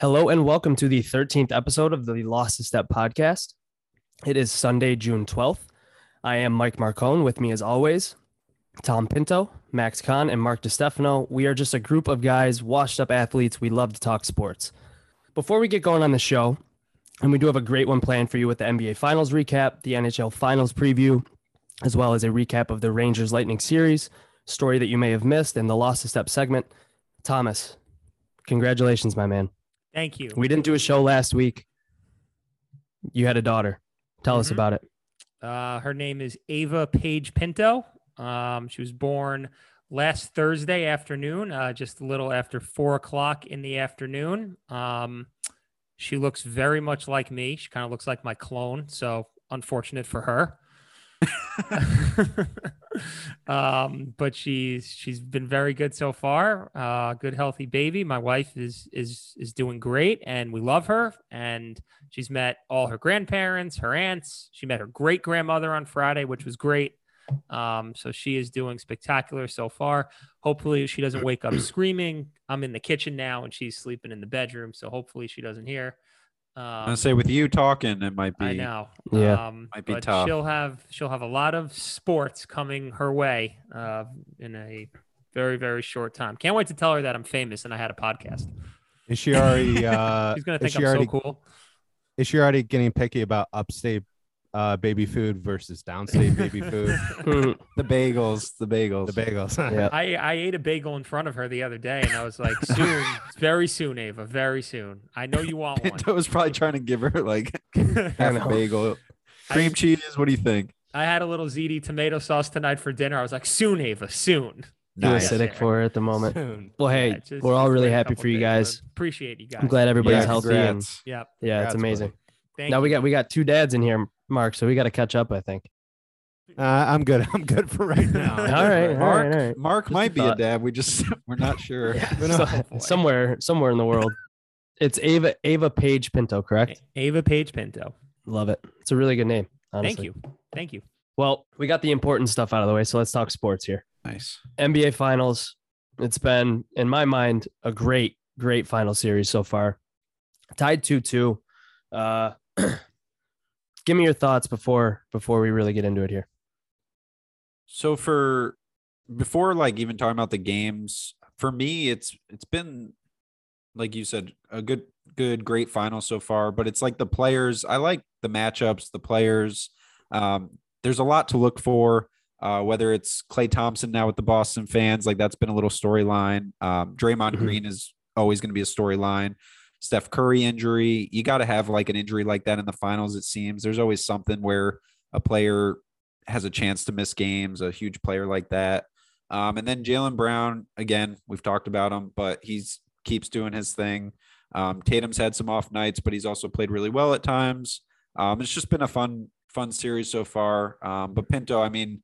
Hello and welcome to the 13th episode of the Lost a Step podcast. It is Sunday, June 12th. I am Mike Marcone. With me, as always, Tom Pinto, Max Kahn, and Mark DeStefano. We are just a group of guys, washed up athletes. We love to talk sports. Before we get going on the show, and we do have a great one planned for you with the NBA Finals recap, the NHL Finals preview, as well as a recap of the Rangers Lightning series, story that you may have missed, and the Lost a Step segment. Thomas, congratulations, my man. Thank you. We didn't do a show last week. You had a daughter. Tell us Mhm. about it. Uh, her name is Ava Page Pinto. Um, she was born last Thursday afternoon, uh, just a little after four o'clock in the afternoon. Um, she looks very much like me. She kind of looks like my clone. So unfortunate for her. um, but she's she's been very good so far. Uh, good healthy baby. My wife is is is doing great, and we love her. And she's met all her grandparents, her aunts. She met her great grandmother on Friday, which was great. Um, so she is doing spectacular so far. Hopefully, she doesn't wake up screaming. I'm in the kitchen now, and she's sleeping in the bedroom. So hopefully, she doesn't hear. Um, I'm say with you talking, it might be. I know. Yeah. Um, Might be but tough. She'll have she'll have a lot of sports coming her way uh, in a very very short time. Can't wait to tell her that I'm famous and I had a podcast. Is she already? Uh, She's gonna is think she I'm already? so cool. Is she already getting picky about upstate uh, baby food versus downstate baby food? The bagels, the bagels. the bagels. Yeah. I, I ate a bagel in front of her the other day and I was like, soon, very soon, Ava, very soon. I know you want one. Pinto was probably trying to give her like half I a know. bagel. I- Cream cheese. What do you think? I had a little ziti tomato sauce tonight for dinner. I was like, soon, Ava, soon. Too Nice. acidic for her at the moment. Soon. Well, hey, Yeah, just- we're all really happy for you guys. but Appreciate you guys. I'm glad everybody's Yeah, healthy and congrats. Yep. yeah, it's amazing. buddy. Thank Now we got we got two dads in here, Mark. So we got to catch up. I think. Uh, I'm good. I'm good for right now. All right, all Mark, right, all right. Mark Just a might be a thought. dad. We just we're not sure. So- somewhere somewhere in the world, it's Ava Ava Page Pinto, correct? Ava Page Pinto. Love it. It's a really good name. Honestly. Thank you. Thank you. Well, we got the important stuff out of the way, so let's talk sports here. Nice. NBA Finals. It's been, in my mind, a great, great final series so far. Tied two two. Uh, give me your thoughts before before we really get into it here. So for before like even talking about the games, for me it's it's been like you said a good good great final so far, but it's like the players, I like the matchups, the players. Um there's a lot to look for. Uh, whether it's Klay Thompson now with the Boston fans, like that's been a little storyline. Um, Draymond Mhm. Green is always going to be a storyline. Steph Curry injury, you got to have like an injury like that in the finals. It seems there's always something where a player has a chance to miss games, a huge player like that. Um, and then Jaylen Brown, again, we've talked about him, but he's keeps doing his thing. Um, Tatum's had some off nights, but he's also played really well at times. Um, it's just been a fun, fun series so far. Um, but Pinto, I mean,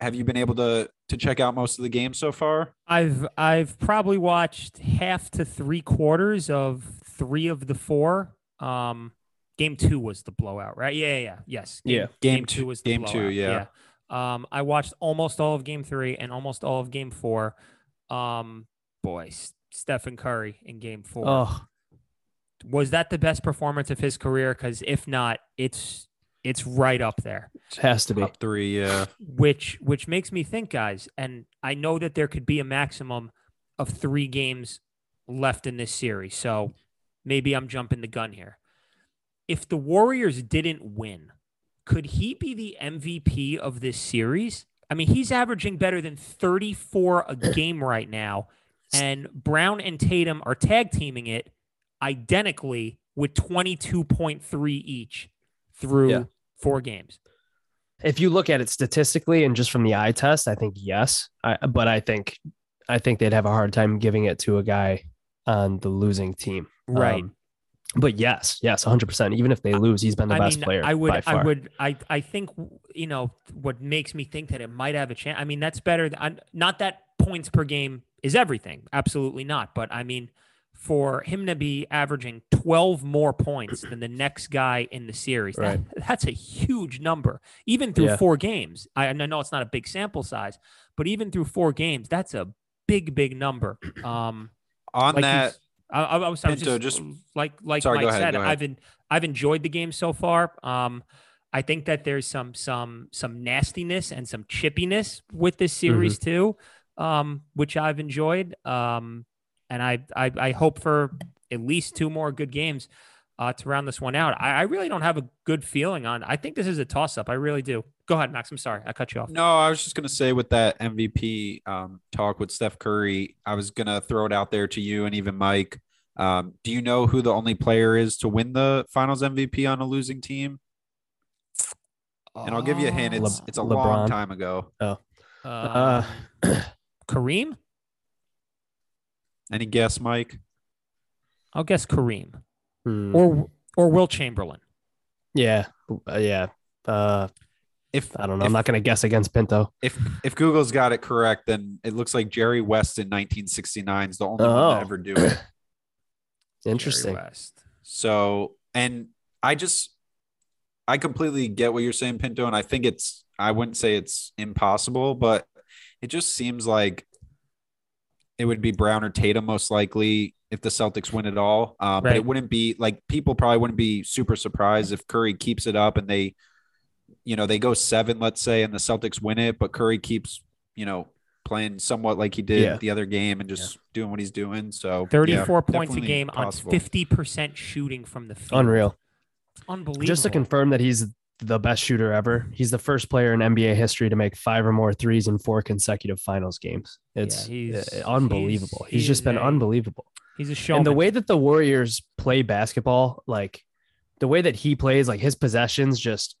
have you been able to to check out most of the games so far? I've I've probably watched half to three quarters of three of the four. Um, game two was the blowout, right? Yeah, yeah, yeah. yes. Yeah. Game two two- was the game two, yeah. yeah. Um, I watched almost all of game three and almost all of game four. Um, boy, S- Stephen Curry in game four. Oh, Was that the best performance of his career? Because if not, it's it's right up there. It has to be. Top three, yeah. which which makes me think guys and i know that there could be a maximum of three games left in this series so maybe i'm jumping the gun here if the warriors didn't win could he be the mvp of this series i mean he's averaging better than 34 a game right now and brown and tatum are tag teaming it identically with 22.3 each through Yeah. four games If you look at it statistically and just from the eye test, I think yes. I, but I think I think they'd have a hard time giving it to a guy on the losing team. Right. Um, but yes, yes, 100%. Even if they lose, he's been the I best mean, player. I would, by I would, I, I think, you know, what makes me think that it might have a chance. I mean, that's better. Than, not that points per game is everything. Absolutely not. But I mean, for him to be averaging 12 more points than the next guy in the series, that- that's a huge number. Even through Yeah. four games, I, I know it's not a big sample size, but even through four games, that's a big, big number. Um, On like that, he's- I, I, I was, I was Pinto, just, just- like like Sorry, Mike ahead, said. I've been I've enjoyed the game so far. Um, I think that there's some some some nastiness and some chippiness with this Mm-hmm. series too, um, which I've enjoyed. Um, and I, I I hope for at least two more good games uh, to round this one out. I, I really don't have a good feeling on. I think this is a toss up. I really do. Go ahead, Max. I'm sorry, I cut you off. No, I was just gonna say with that MVP um, talk with Steph Curry, I was gonna throw it out there to you and even Mike. Um, do you know who the only player is to win the Finals MVP on a losing team? And I'll give you a hint. Oh, It's it's a LeBron. long time ago. Uh, Um, Kareem. Any guess, Mike? I'll guess Kareem hmm, or or Wilt Chamberlain. yeah, uh, yeah. Uh, If I don't know. If, I'm not gonna guess against Pinto. if if Google's got it correct, then it looks like Jerry West in 1969 is the only one Oh. to ever do it. Interesting. Jerry West. So, and I just, I completely get what you're saying, Pinto. And I think it's, I wouldn't say it's impossible, but it just seems like it would be Brown or Tatum most likely if the Celtics win it all. Um, But it wouldn't be like people probably wouldn't be super surprised if Curry keeps it up and they, you know, they go seven, let's say, and the Celtics win it, but Curry keeps, you know, playing somewhat like he did Yeah. the other game and just doing what he's doing. So yeah, 34 points a game possible. on 50% shooting from the field. Unreal. Unbelievable. Just to confirm that he's the best shooter ever. He's the first player in NBA history to make five or more threes in four consecutive finals games. It's he's- uh, unbelievable. he's- He's, he just been a- unbelievable. He's a showman. And the way that the Warriors play basketball, like the way that he plays, like his possessions, just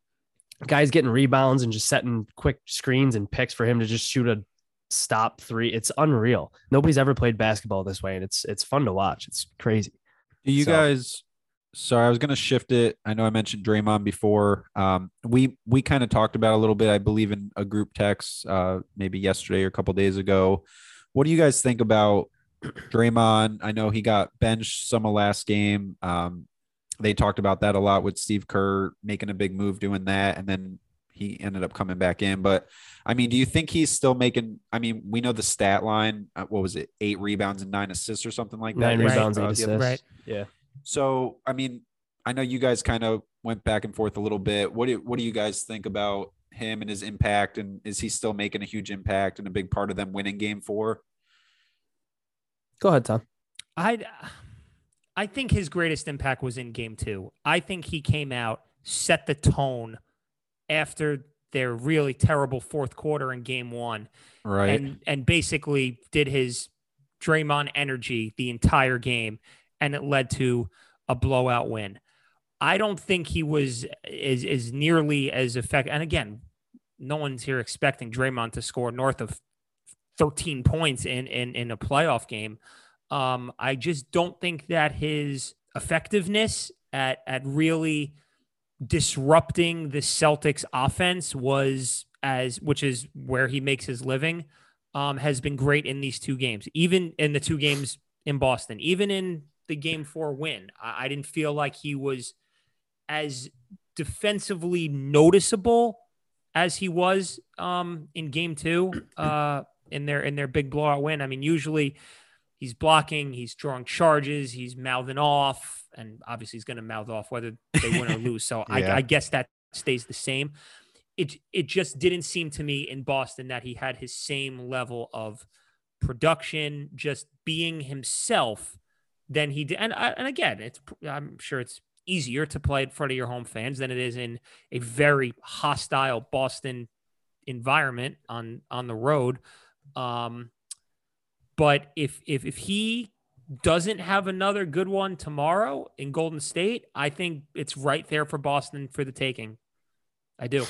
guys getting rebounds and just setting quick screens and picks for him to just shoot a stop three. It's unreal. Nobody's ever played basketball this way, and it's it's fun to watch. It's crazy. Do you So- guys? Sorry, I was going to shift it. I know I mentioned Draymond before. Um, we we kind of talked about it a little bit. I believe in a group text, uh, maybe yesterday or a couple days ago. What do you guys think about Draymond? I know he got benched some of last game. Um, they talked about that a lot with Steve Kerr making a big move doing that, and then he ended up coming back in. But I mean, do you think he's still making? I mean, we know the stat line. Uh, what was it? Eight rebounds and nine assists or something like that. Nine Right. rebounds, eight about the other- assists. Right. Yeah. So, I mean, I know you guys kind of went back and forth a little bit. What do what do you guys think about him and his impact? And is he still making a huge impact and a big part of them winning Game Four? Go ahead, Tom. I I think his greatest impact was in game 2. I think he came out, set the tone after their really terrible fourth quarter in game 1 Right. and and basically did his Draymond energy the entire game, and it led to a blowout win. I don't think he was is is nearly as effective. And again, no one's here expecting Draymond to score north of 13 points in in in a playoff game. Um, I just don't think that his effectiveness at at really disrupting the Celtics offense was as which is where he makes his living um, has been great in these two games, even in the two games in Boston, even in the game four win. I, I didn't feel like he was as defensively noticeable as he was um, in game two uh, in their in their big blowout win. I mean, usually he's blocking, he's drawing charges, he's mouthing off, and obviously he's going to mouth off whether they win or lose. So Yeah. I, I guess that stays the same. It it just didn't seem to me in Boston that he had his same level of production, just being himself, than he did. And and again, it's I'm sure it's easier to play in front of your home fans than it is in a very hostile Boston environment on on the road. Um, but if if if he doesn't have another good one tomorrow in Golden State, I think it's right there for Boston for the taking. I do.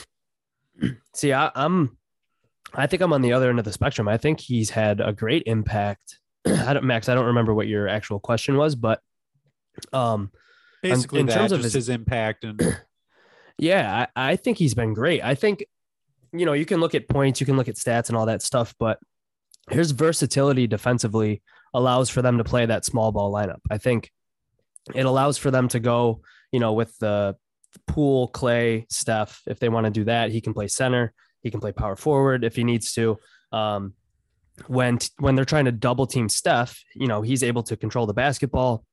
See, I, I'm, I think I'm on the other end of the spectrum. I think he's had a great impact. I don't, Max, I don't remember what your actual question was, but, um, Basically, in that, terms of his- his, impact and yeah, I, I think he's been great. I think, you know, you can look at points, you can look at stats and all that stuff, but his versatility defensively allows for them to play that small ball lineup. I think it allows for them to go, you know, with the Poole, Klay, Steph. If they want to do that, he can play center. He can play power forward if he needs to. Um, when when they're trying to double team Steph, you know, he's able to control the basketball.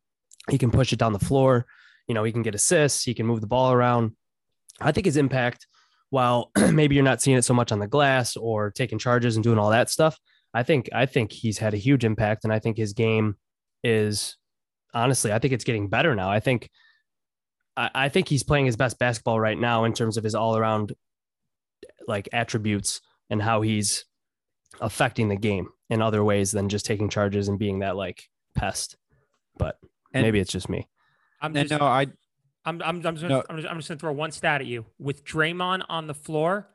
He can push it down the floor. You know, he can get assists. He can move the ball around. I think his impact, while maybe you're not seeing it so much on the glass or taking charges and doing all that stuff, I think I think he's had a huge impact, and I think his game is honestly, I think it's getting better now. I think I, I think he's playing his best basketball right now in terms of his all around like attributes and how he's affecting the game in other ways than just taking charges and being that like pest. But And- maybe it's just me. I'm just, no, I I'm, I'm, I'm just, No. I'm just, I'm just gonna throw one stat at you. With Draymond on the floor,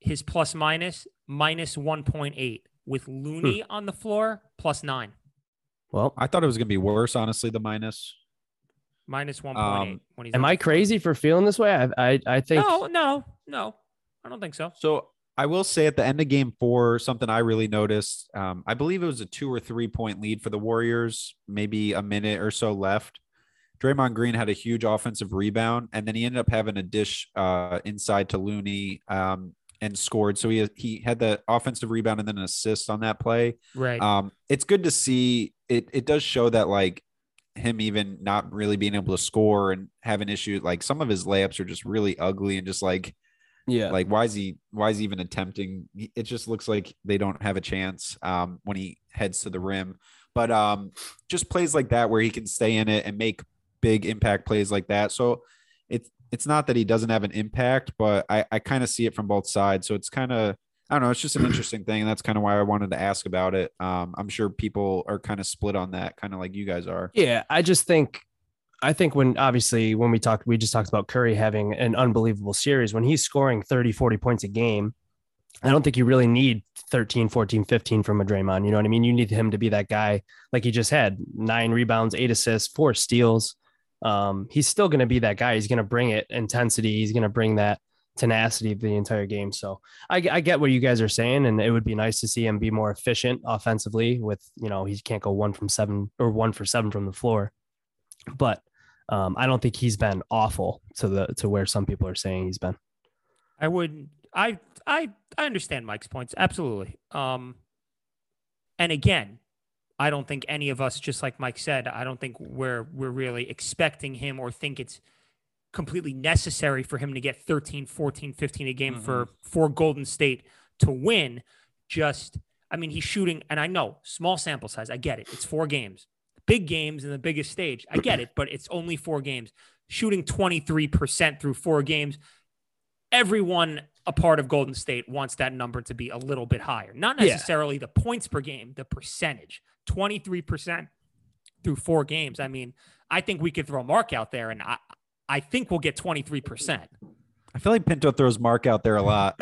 his plus minus minus 1.8. With Looney Hmm. on the floor, plus nine, Well, I thought it was gonna be worse, honestly, the minus. minus 1.8 Um, when am I crazy for feeling this way? I I, I think No, no, no. I don't think so. So I will say at the end of game four, something I really noticed. Um, I believe it was a two or three point lead for the Warriors, maybe a minute or so left. Draymond Green had a huge offensive rebound, and then he ended up having a dish uh, inside to Looney um, and scored. So he he had the offensive rebound and then an assist on that play. Right. Um, it's good to see. It it does show that like him even not really being able to score and having issues. Like some of his layups are just really ugly and just like yeah. like why is he why is he even attempting? It just looks like they don't have a chance um when he heads to the rim. But um just plays like that where he can stay in it and make big impact plays like that. So it's it's not that he doesn't have an impact but i i kind of see it from both sides. So it's kind of i don't know it's just an interesting thing and that's kind of why i wanted to ask about it. Um i'm sure people are kind of split on that kind of like you guys are. Yeah, I just think I think when obviously when we talked we just talked about Curry having an unbelievable series when he's scoring 30 40 points a game I don't think you really need 13 14 15 from a Draymond you know what I mean? You need him to be that guy like he just had 9 rebounds 8 assists 4 steals. Um he's still going to be that guy. He's going to bring it intensity. He's going to bring that tenacity of the entire game. So I, I get what you guys are saying and it would be nice to see him be more efficient offensively with you know he can't go 1 from 7 or 1 for 7 from the floor but um, I don't think he's been awful to the to where some people are saying he's been. I would I I I understand Mike's points absolutely. Um and again, I don't think any of us just like Mike said, I don't think we're we're really expecting him or think it's completely necessary for him to get 13, 14, 15 a game for for Golden State to win. Just I mean, he's shooting and I know small sample size. I get it. It's four games. Big games in the biggest stage. I get it, but it's only four games. Shooting 23% through four games everyone a part of Golden State wants that number to be a little bit higher. Not Yeah. necessarily the points per game, the percentage. 23% through four games. I mean, I think we could throw Mark out there and I I think we'll get 23%. i feel like pinto throws mark out there a lot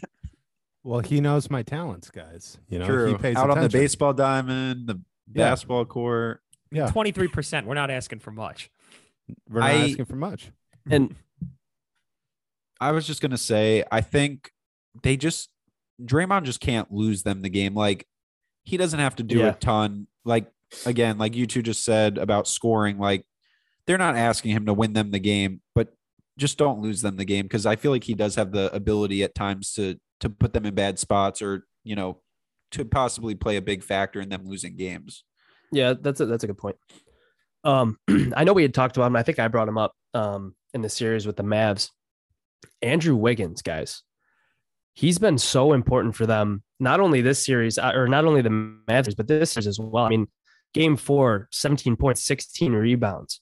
Well, he knows my talents, guys. You know, he True. pays out on the baseball diamond the Yeah. Basketball court Yeah, 23%. We're not asking for much. we're not I- asking for much. And I was just gonna say, I think they just Draymond just can't lose them the game. Like he doesn't have to do Yeah. a ton. Like again, like you two just said about scoring, like they're not asking him to win them the game, but just don't lose them the game because I feel like he does have the ability at times to to put them in bad spots or you know to possibly play a big factor in them losing games. yeah, that's a, that's a good point. Um, I know we had talked about him. I think I brought him up um, in the series with the Mavs. Andrew Wiggins, guys, he's been so important for them. Not only this series, uh, or not only the Mavs, but this series as well. I mean, Game Four, 17 points, 16 rebounds.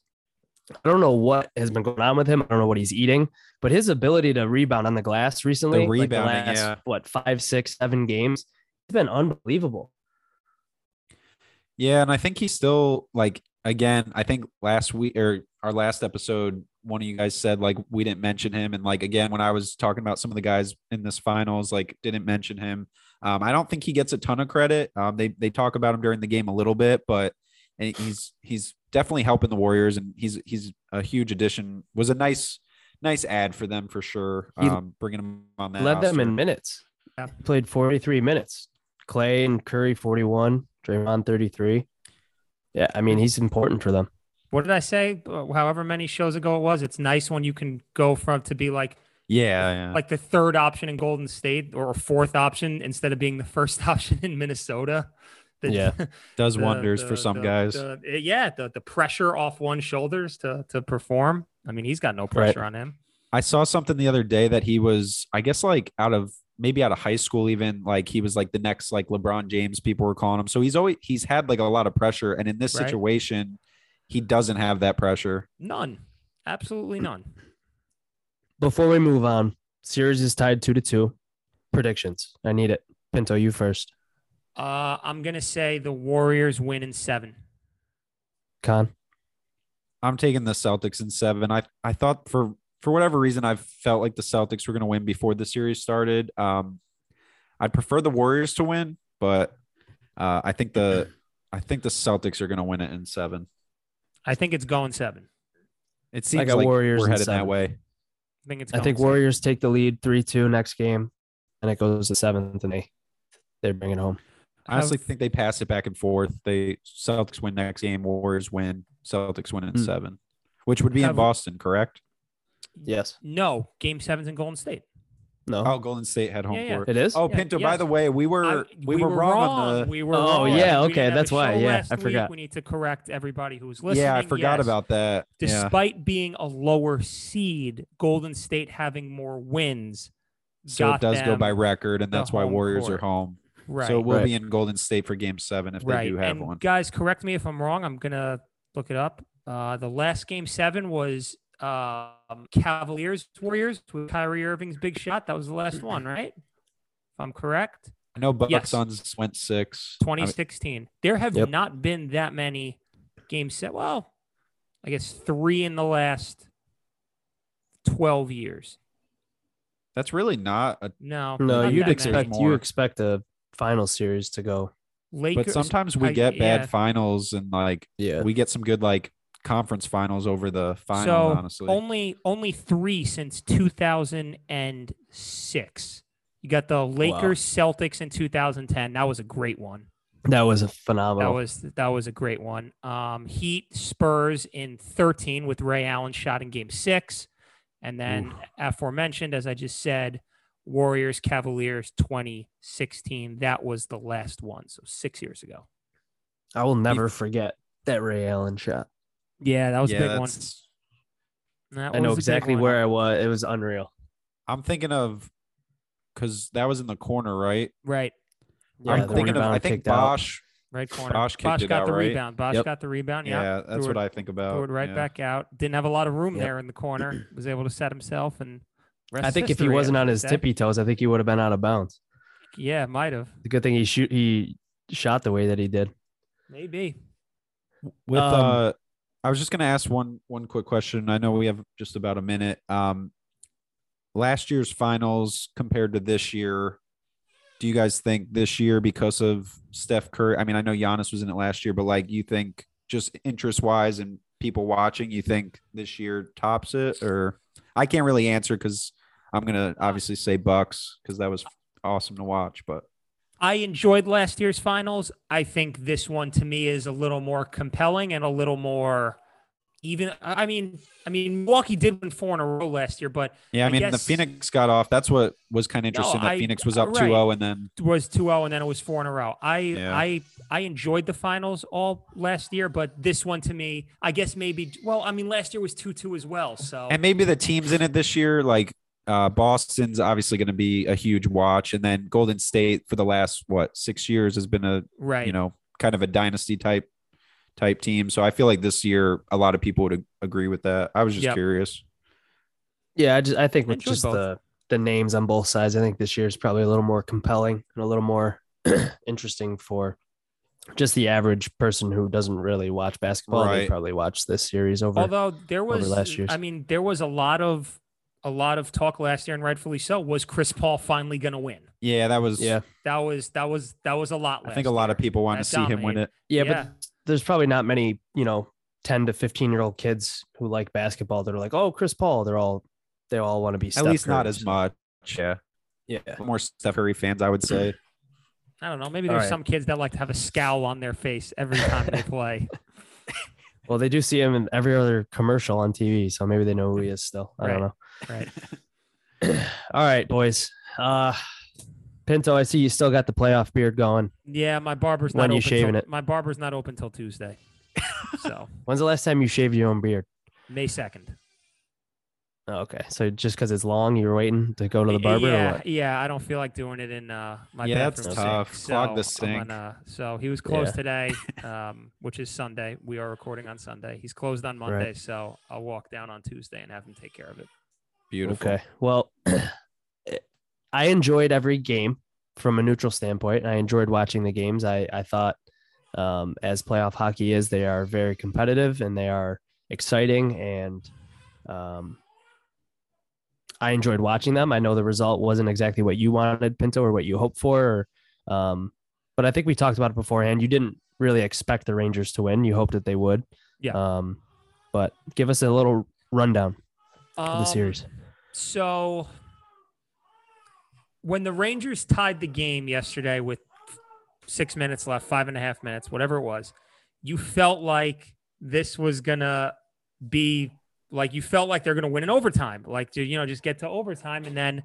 I don't know what has been going on with him. I don't know what he's eating, but his ability to rebound on the glass recently, like rebounding, last, yeah. what five, six, seven games, been unbelievable. Yeah, and I think he's still like again, I think last week or our last episode, one of you guys said like we didn't mention him. And like again, when I was talking about some of the guys in this finals, like didn't mention him. Um, I don't think he gets a ton of credit. Um, they they talk about him during the game a little bit, but and he's he's definitely helping the Warriors, and he's he's a huge addition. Was a nice nice ad for them for sure. He Um, bringing him on that. led them in minutes. Yeah. Played 43 minutes. Klay and Curry 41, Draymond 33. Yeah, I mean he's important for them. What did I say? Uh, However many shows ago it was, it's nice when you can go from to be like Yeah, yeah. like the third option in Golden State or fourth option instead of being the first option in Minnesota. The- Yeah. Does the- wonders for some the- guys. the- yeah, the, the pressure off one's shoulders to to perform. I mean, he's got no pressure on him. I saw something the other day that he was, I guess, like out of maybe out of high school, even like he was like the next like LeBron James. People were calling him. So he's always he's had like a lot of pressure, and in this Right. situation, he doesn't have that pressure. None, absolutely none. Before we move on, series is tied two to two. Predictions. I need it. Pinto, you first. Uh, I'm gonna say the Warriors win in seven. Con. I'm taking the Celtics in seven. I I thought for for whatever reason I've felt like the Celtics were going to win before the series started. Um, I'd prefer the Warriors to win, but uh, I think the I think the Celtics are going to win it in seven. I think it's going seven. It seems got like Warriors we're headed that way. I think it's. I think seven. Warriors take the lead 3 2 next game, and it goes to seventh, and they, they bring it home. I honestly Have- think they pass it back and forth. They Celtics win next game, Warriors win, Celtics win in Hmm. seven, which would be Have- in Boston, correct? Yes. No, Game Seven's in Golden State. No. Oh, Golden State had home Yeah, yeah. court. It is? Oh, Yeah, Pinto. By the way, we were I- we, were, wrong, on the. We were Oh, wrong. yeah, okay, didn't have a that's why, yeah, last I week. forgot. We need to correct everybody who's listening. yeah, I forgot Yes. about that. Yeah. Despite being a lower seed, Golden State having more wins. So it does go by record, and that's why Warriors court. are home. Right. So we'll Right. be in Golden State for Game Seven if they do have and one. guys, correct me if I'm wrong. I'm gonna look it up. Uh, the last game seven was um, Cavaliers Warriors with Kyrie Irving's big shot. That was the last one, right? If I'm correct. I know Bucks Yes. Suns went six. I mean, 2016. there have Yep. not been that many games set. Well, I guess three in the last 12 years. that's really not a. No, No, you'd expect many. you more. expect a final series to go. Lakers. But sometimes we I- get bad yeah. finals, and like Yeah. we get some good like conference finals over the finals. so honestly, only only three since 2006. You got the Lakers, Celtics in 2010. That was a great one. That was a phenomenal. That phenomenal. was that was a great one. Um, Heat Spurs in 13 with Ray Allen shot in Game Six, and then aforementioned, as I just said, Warriors Cavaliers 2016. That was the last one, so six years ago. I will never forget that Ray Allen shot. Yeah, that was yeah, a big one. That I know was a exactly where I was. It was unreal. I'm thinking of because that was in the corner, right? Right, Yeah, I'm thinking of. I think kicked out. Bosh. right corner. Bosh kicked it got out, the right? rebound. Bosh Yep. got the rebound. Yeah, Yeah, that's what it- I think about. threw it right yeah. back out. Didn't have a lot of room Yep. there in the corner. Was able to set himself and. rest I think if he wasn't on his say. tippy toes, I think he would have been out of bounds. Yeah, might have. The good thing he shoot he shot the way that he did. Maybe. With Um, uh, I was just gonna ask one one quick question. I know we have just about a minute. Um, last year's finals compared to this year, do you guys think this year because of Steph Curry? I mean, I know Giannis was in it last year, but like, you think just interest wise and people watching, you think this year tops it, or I can't really answer because I'm gonna obviously say Bucks because that was awesome to watch, but I enjoyed last year's finals. I think this one to me is a little more compelling and a little more even. I mean, I mean, Milwaukee did win four in a row last year, but yeah, I I mean, the Phoenix got off. That's what was kind of No, interesting. that I- Phoenix was up right. 2-0 and then it was 2-0 and then it was four in a row. I Yeah. I I enjoyed the finals all last year, but this one to me, I guess maybe well, I mean last year was 2-2 as well. So and maybe the teams in it this year, like uh, Boston's obviously going to be a huge watch, and then Golden State for the last what six years has been a right. you know kind of a dynasty type type team. So I feel like this year a lot of people would agree with that. I was just Yep. curious. Yeah, I just I think with just both. the the names on both sides, I think this year is probably a little more compelling and a little more interesting for just the average person who doesn't really watch basketball. They probably watch this series over. Although there over was last year's. I mean, there was a lot of a lot of talk last year and rightfully so was Chris Paul finally going to win. Yeah, that was. yeah, That was that was that was a lot. I think a lot of people want to That see him win it. yeah, Yeah. but there's probably not many you know ten to fifteen year old kids who like basketball that are like, oh, Chris Paul. They're all they all want to be At Steph least not Curry, as much. Yeah, Yeah, more Steph Curry fans, I would say. I don't know. Maybe there's right. some kids that like to have a scowl on their face every time they play. Well, they do see him in every other commercial on TV, so maybe they know who he is still. I Right. don't know. Right. All right, boys. Uh Pinto, I see you still got the playoff beard going. Yeah, my barber's When not you open shaving till, it? My barber's not open till Tuesday. so When's the last time you shaved your own beard? May second. Oh, okay. So just because it's long, you're waiting to go to the barber or Yeah, what? yeah. I don't feel like doing it in uh, my Yeah, that's tough. sink, Clog the so sink. gonna- so he was closed Yeah. today, um, which is Sunday. We are recording on Sunday. He's closed on Monday, so I'll walk down on Tuesday and have him take care of it. Beautiful. Okay. Well, I enjoyed every game from a neutral standpoint. I enjoyed watching the games. I, I thought, um, as playoff hockey is, they are very competitive and they are exciting. And um, I enjoyed watching them. I know the result wasn't exactly what you wanted, Pinto, or what you hoped for. Or, um, but I think we talked about it beforehand. You didn't really expect the Rangers to win. You hoped that they would. Yeah. Um, but give us a little rundown of the Um, series. So when the Rangers tied the game yesterday with six minutes left, five and a half minutes, whatever it was, you felt like this was gonna be like you felt like they're gonna win in overtime, like to you know just get to overtime and then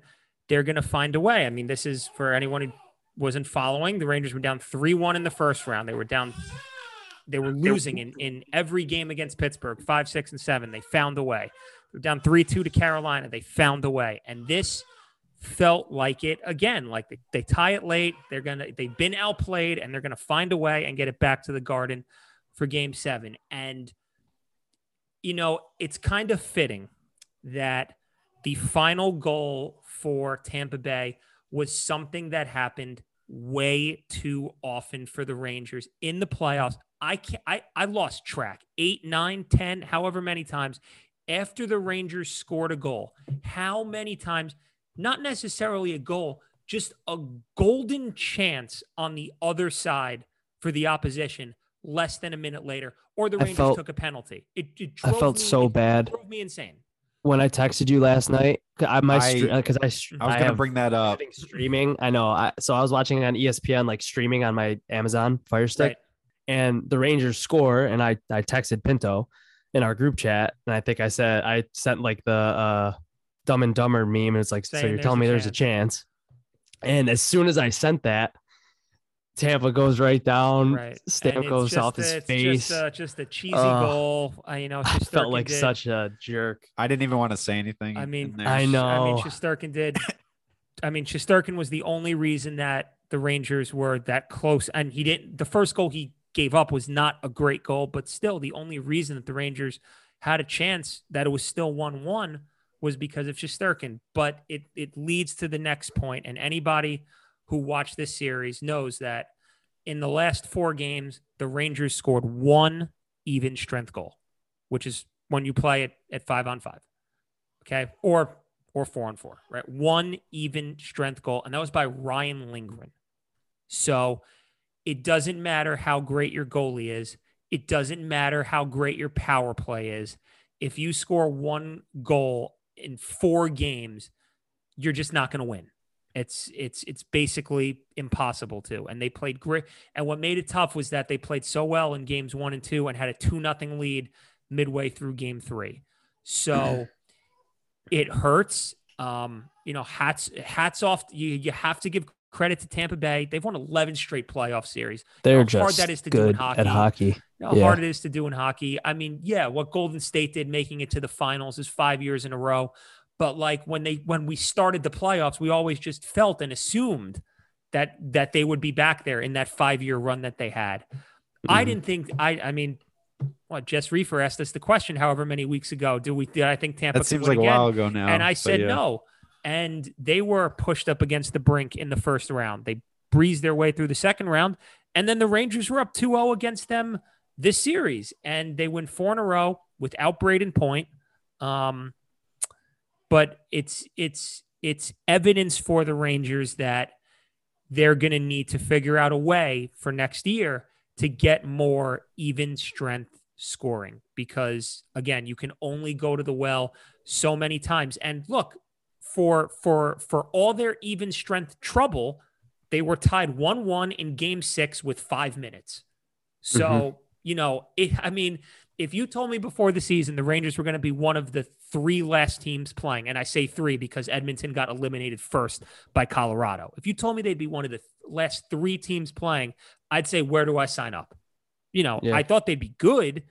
they're gonna find a way. I mean, this is for anyone who wasn't following. The Rangers were down three one in the first round. They were down. They were losing in, in every game against Pittsburgh, five, six, and seven. They found a way. They're down 3 2 to Carolina. They found a way. And this felt like it again. Like they, they tie it late. They're going to, they've been outplayed and they're going to find a way and get it back to the garden for game seven. And, you know, it's kind of fitting that the final goal for Tampa Bay was something that happened way too often for the Rangers in the playoffs. I can't, I, I lost track eight, nine, ten, however many times after the Rangers scored a goal. How many times, not necessarily a goal, just a golden chance on the other side for the opposition less than a minute later, or the Rangers felt- took a penalty. It, it I felt me- so it bad drove me insane. when I texted you last night, I my because I, str- I was I gonna have bring that up. streaming. I know. I, so I was watching on ESPN, like streaming on my Amazon Fire Stick, Right. and the Rangers score, and I I texted Pinto in our group chat, and I think I said I sent like the uh Dumb and Dumber meme, and it's like, so you're telling a me there's a chance, and as soon as I sent that, Tampa goes right down. Right. Stamkos And off just his it's face. Just, uh, just a cheesy Ugh. goal. Uh, you know, I felt like did. such a jerk. I didn't even want to say anything. I mean, I know. I I mean, know. Shesterkin did. I mean, Shesterkin was the only reason that the Rangers were that close, and he didn't. The first goal he gave up was not a great goal, but still, the only reason that the Rangers had a chance that it was still one-one was because of Shesterkin. But it it leads to the next point, and anybody who watched this series knows that in the last four games, the Rangers scored one even strength goal, which is when you play it at five on five. Okay. Or or four on four, right? One even strength goal. And that was by Ryan Lindgren. So it doesn't matter how great your goalie is. It doesn't matter how great your power play is. If you score one goal in four games, you're just not going to win. It's it's it's basically impossible to. And they played great. And what made it tough was that they played so well in games one and two and had a two nothing lead midway through game three. So it hurts. Um, you know, hats hats off. You you have to give credit to Tampa Bay. They've won 11 straight playoff series. They're how hard just that is to do in hockey. at hockey. How Yeah. hard it is to do in hockey. I mean, yeah, what Golden State did making it to the finals is five years in a row. But like when they when we started the playoffs, we always just felt and assumed that that they would be back there in that five year run that they had. I Mhm. didn't think I I mean what Jess Reefer asked us the question however many weeks ago. Do we did I think Tampa that seems like a while ago now. and I said yeah. no. And they were pushed up against the brink in the first round. They breezed their way through the second round. And then the Rangers were up 2 0 against them this series. And they win four in a row without Brayden Point. Um, but it's it's it's evidence for the Rangers that they're going to need to figure out a way for next year to get more even strength scoring because again you can only go to the well so many times and look for for for all their even strength trouble they were tied 1-1 in game 6 with 5 minutes so Mhm. you know it i mean if you told me before the season the Rangers were going to be one of the three last teams playing, and I say three because Edmonton got eliminated first by Colorado. If you told me they'd be one of the last three teams playing, I'd say, where do I sign up? You know, Yeah. I thought they'd be good.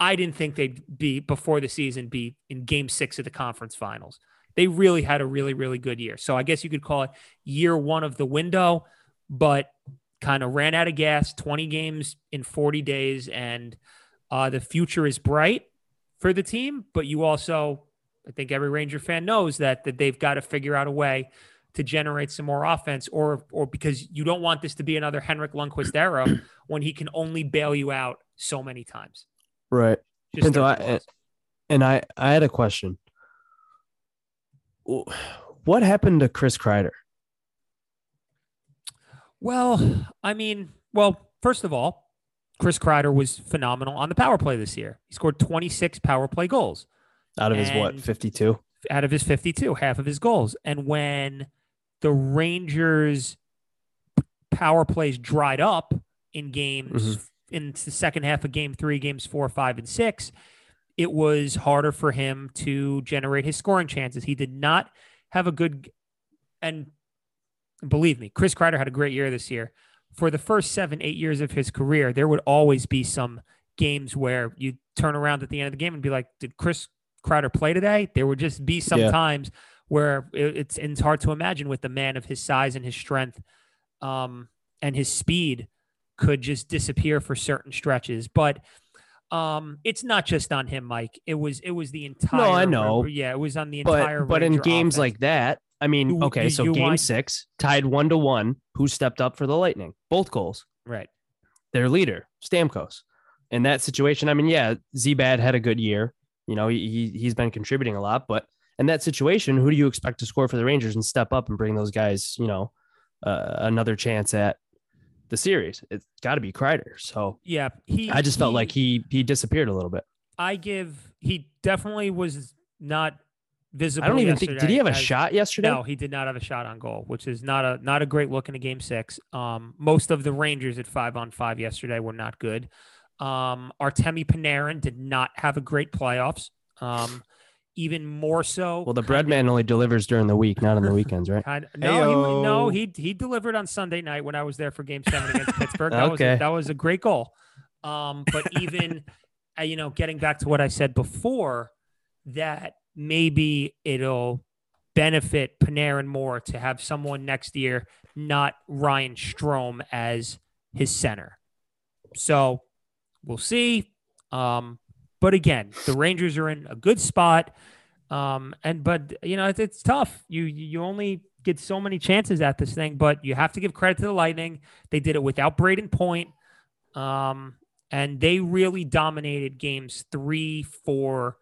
I didn't think they'd be before the season be in game six of the conference finals. They really had a really, really good year. So I guess you could call it year one of the window, but kind of ran out of gas 20 games in 40 days. And uh, the future is bright for the team, but you also, I think every Ranger fan knows that, that they've got to figure out a way to generate some more offense or or because you don't want this to be another Henrik Lundqvist era when he can only bail you out so many times. Right. Just Pinto, starts I- And I, I had a question. What happened to Chris Kreider? Well, I mean, well, first of all, Chris Kreider was phenomenal on the power play this year. He scored 26 power play goals Out of his what, 52? out of his 52, half of his goals. And when the Rangers power plays dried up in games Mhm. in the second half of game three, games four, five, and six, it was harder for him to generate his scoring chances. He did not have a good and believe me, Chris Kreider had a great year this year. For the first seven, eight years of his career, there would always be some games where you turn around at the end of the game and be like, "Did Chris Kreider play today?" There would just be some Yeah. times where it- it's it's hard to imagine with the man of his size and his strength, um, and his speed could just disappear for certain stretches. But um, it's not just on him, Mike. It was it was the entire. No, I know. Yeah, it was on the entire. But but in games offense. like that, I mean, You- okay, you- so you game want- six tied one to one. Who stepped up for the Lightning? Both goals. right. Their leader, Stamkos. In that situation, I mean, yeah, Zbad had a good year. You know, he, he he's been contributing a lot, but in that situation, who do you expect to score for the Rangers and step up and bring those guys, you know, uh, another chance at the series? It's got to be Kreider. So Yeah, he. I just felt like he he disappeared a little bit. I give. He definitely was not visible. I don't even think did he have a as- shot yesterday? No, he did not have a shot on goal, which is not a not a great look in a game six. Um, most of the Rangers at five on five yesterday were not good. Um, Artemi Panarin did not have a great playoffs. Um, even more so. Well, the kind bread of- man only delivers during the week, not on the weekends, right? Kind no, he, no, he he delivered on Sunday night when I was there for Game Seven against Pittsburgh. That was Okay. a, that was a great goal. Um, but even uh, you know, getting back to what I said before, that maybe it'll benefit Panarin more to have someone next year, not Ryan Strome as his center. So we'll see. Um, but again, the Rangers are in a good spot. Um, and but you know, it's, it's tough. You you only get so many chances at this thing, but you have to give credit to the Lightning. They did it without Brayden Point. Um, and they really dominated games three, four,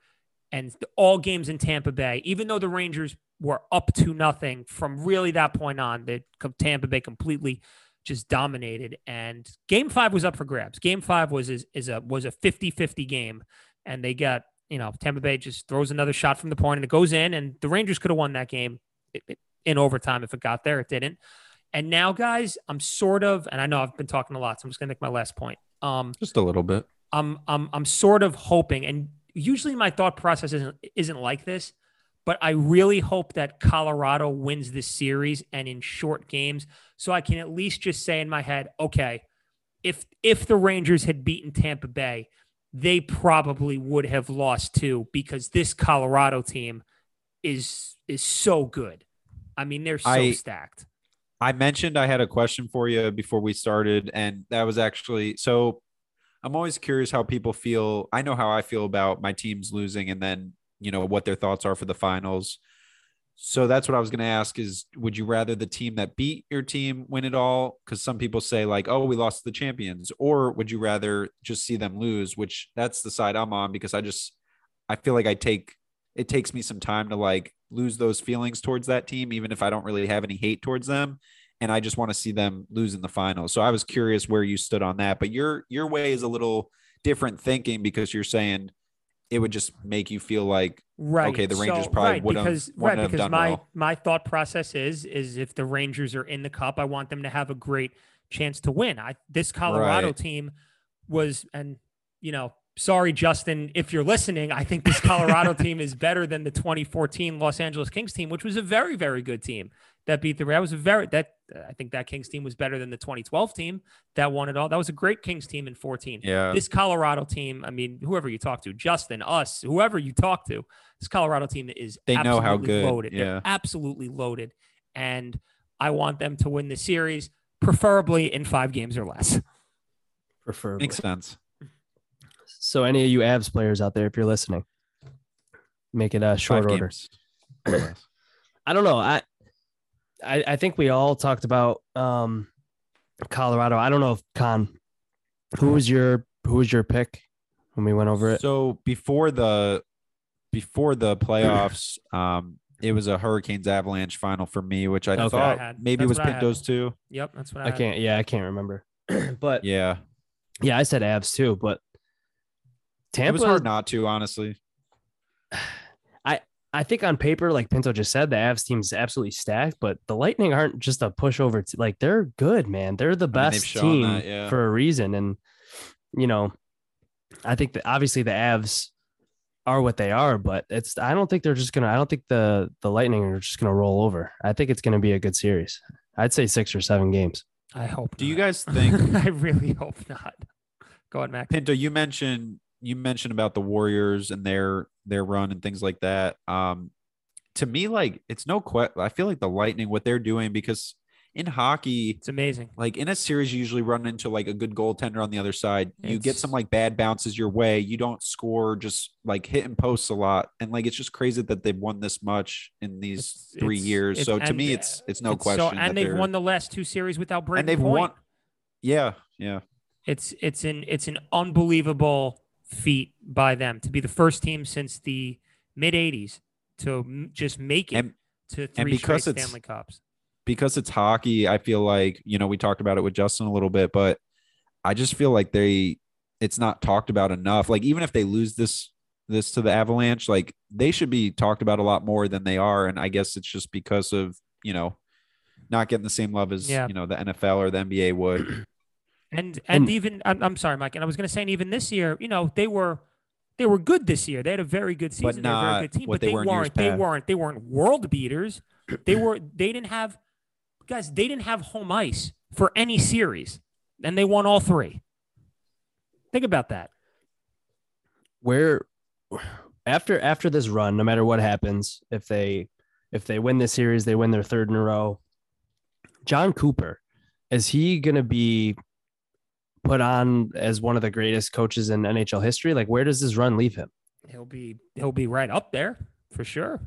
and all games in Tampa Bay, even though the Rangers were up to nothing from really that point on, that Tampa Bay completely just dominated. And game five was up for grabs. Game five was is, is a was a 50-50 game. And they got, you know, Tampa Bay just throws another shot from the point and it goes in. And the Rangers could have won that game in overtime if it got there. It didn't. And now, guys, I'm sort of, and I know I've been talking a lot, so I'm just gonna make my last point. Um, Just a little bit. I'm I'm I'm sort of hoping, and usually my thought process isn't isn't like this, but I really hope that Colorado wins this series and in short games, so I can at least just say in my head, okay, if if the Rangers had beaten Tampa Bay, they probably would have lost too because this Colorado team is is so good. I mean, they're so I- stacked. I mentioned I had a question for you before we started, and that was actually so. I'm always curious how people feel. I know how I feel about my teams losing, and then you know what their thoughts are for the finals. So that's what I was going to ask: is would you rather the team that beat your team win it all? Because some people say like, "Oh, we lost the champions," or would you rather just see them lose? Which that's the side I'm on because I just I feel like I take it takes me some time to like lose those feelings towards that team, even if I don't really have any hate towards them. And I just want to see them lose in the finals. So I was curious where you stood on that. But your your way is a little different thinking because you're saying it would just make you feel like Right. Okay, the Rangers So- probably right, wouldn't have- because wouldn't right because done my well. my thought process is is if the Rangers are in the cup, I want them to have a great chance to win. I this Colorado Right. team was and you know sorry, Justin, if you're listening, I think this Colorado team is better than the 2014 Los Angeles Kings team, which was a very, very good team that beat the. That was a very that I think that Kings team was better than the 2012 team that won it all. That was a great Kings team in 14. Yeah. This Colorado team, I mean, whoever you talk to, Justin, us, whoever you talk to, this Colorado team is They know how absolutely good, loaded. yeah. They're absolutely loaded, and I want them to win the series, preferably in five games or less. Preferably. Makes sense. So any of you Avs players out there, if you're listening, make it a short Five order. games. or less. I don't know. I, I I think we all talked about um Colorado. I don't know if Con, who was your who was your pick when we went over it? So before the before the playoffs, um, it was a Hurricanes Avalanche final for me, which I Okay. thought I maybe that's was what those two. Yep, that's what I, I can't. Yeah, I can't remember. but yeah. Yeah, I said Avs too. But Tampa it was hard not to, honestly. I think on paper, like Pinto just said, the Avs team is absolutely stacked, but the Lightning aren't just a pushover. T- like they're good, man. They're the I mean, best team that, yeah. for a reason. And you know, I think that obviously the Avs are what they are, but it's I don't think they're just gonna. I don't think the the Lightning are just gonna roll over. I think it's gonna be a good series. I'd say six or seven games. I hope. Do you guys think I really hope not. Go ahead, Max. Pinto, you mentioned you mentioned about the Warriors and their their run and things like that. Um, to me, like it's no question. I feel like the Lightning, what they're doing, because in hockey, It's amazing. like in a series, you usually run into like a good goaltender on the other side. You get some like bad bounces your way. You don't score, just like hitting posts a lot, and like it's just crazy that they've won this much in these It's- three it's- years. it's- so to me, it's it's no It's question. So, and they've won the last two series without breaking and they've point. won. Yeah, yeah. It's it's an it's an unbelievable feat by them to be the first team since the mid '80s to m- just make it And to three because straight it's- Stanley Cups. because it's hockey, I feel like, you know, we talked about it with Justin a little bit, but I just feel like they it's not talked about enough. Like even if they lose this this to the Avalanche, like they should be talked about a lot more than they are. And I guess it's just because of, you know, not getting the same love as, Yeah. you know, the NFL or the NBA would. And and, And- even I'm, I'm sorry, Mike, and I was going to say, and even this year, you know, they were they were good this year. They had a very good season. They're a very good team, but they they, were years weren't. They weren't. They weren't world beaters. They were. They didn't have guys. They didn't have home ice for any series, and they won all three. Think about that. where after after this run, no matter what happens, if they if they win this series, they win their third in a row. Jon Cooper, is he gonna be put on as one of the greatest coaches in NHL history? Like, where does this run leave him? He'll be he'll be right up there for sure.